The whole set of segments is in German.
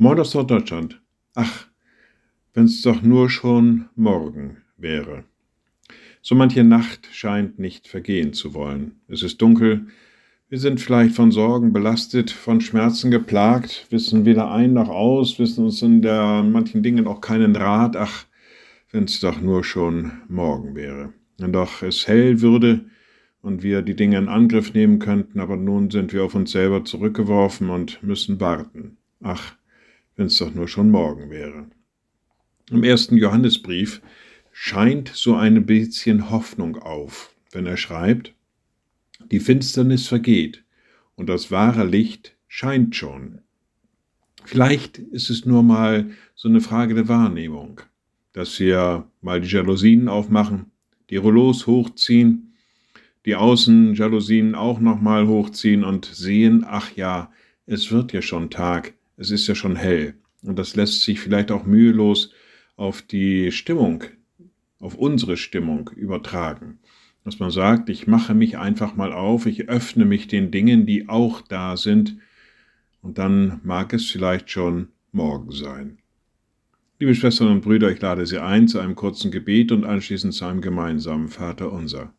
Moin aus Deutschland. Ach, wenn's doch nur schon morgen wäre. So manche Nacht scheint nicht vergehen zu wollen. Es ist dunkel, wir sind vielleicht von Sorgen belastet, von Schmerzen geplagt, wissen weder ein noch aus, wissen uns in der manchen Dingen auch keinen Rat. Ach, wenn's doch nur schon morgen wäre. Wenn doch es hell würde und wir die Dinge in Angriff nehmen könnten, aber nun sind wir auf uns selber zurückgeworfen und müssen warten. Ach, wenn es doch nur schon morgen wäre. Im ersten Johannesbrief scheint so ein bisschen Hoffnung auf, wenn er schreibt, die Finsternis vergeht und das wahre Licht scheint schon. Vielleicht ist es nur mal so eine Frage der Wahrnehmung, dass wir mal die Jalousien aufmachen, die Rouleaus hochziehen, die Außenjalousien auch nochmal hochziehen und sehen, ach ja, es wird ja schon Tag, es ist ja schon hell. Und das lässt sich vielleicht auch mühelos auf die Stimmung, auf unsere Stimmung übertragen. Dass man sagt, ich mache mich einfach mal auf, ich öffne mich den Dingen, die auch da sind, und dann mag es vielleicht schon morgen sein. Liebe Schwestern und Brüder, ich lade Sie ein zu einem kurzen Gebet und anschließend zu einem gemeinsamen Vater unser.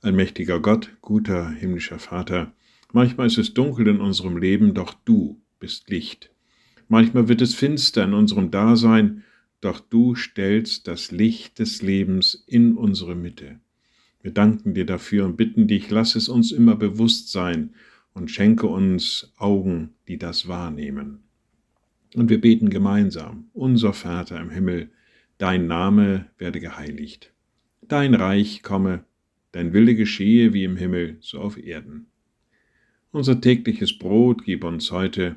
Allmächtiger Gott, guter himmlischer Vater, manchmal ist es dunkel in unserem Leben, doch du bist Licht. Manchmal wird es finster in unserem Dasein, doch du stellst das Licht des Lebens in unsere Mitte. Wir danken dir dafür und bitten dich, lass es uns immer bewusst sein und schenke uns Augen, die das wahrnehmen. Und wir beten gemeinsam, unser Vater im Himmel, dein Name werde geheiligt. Dein Reich komme, dein Wille geschehe wie im Himmel, so auf Erden. Unser tägliches Brot gib uns heute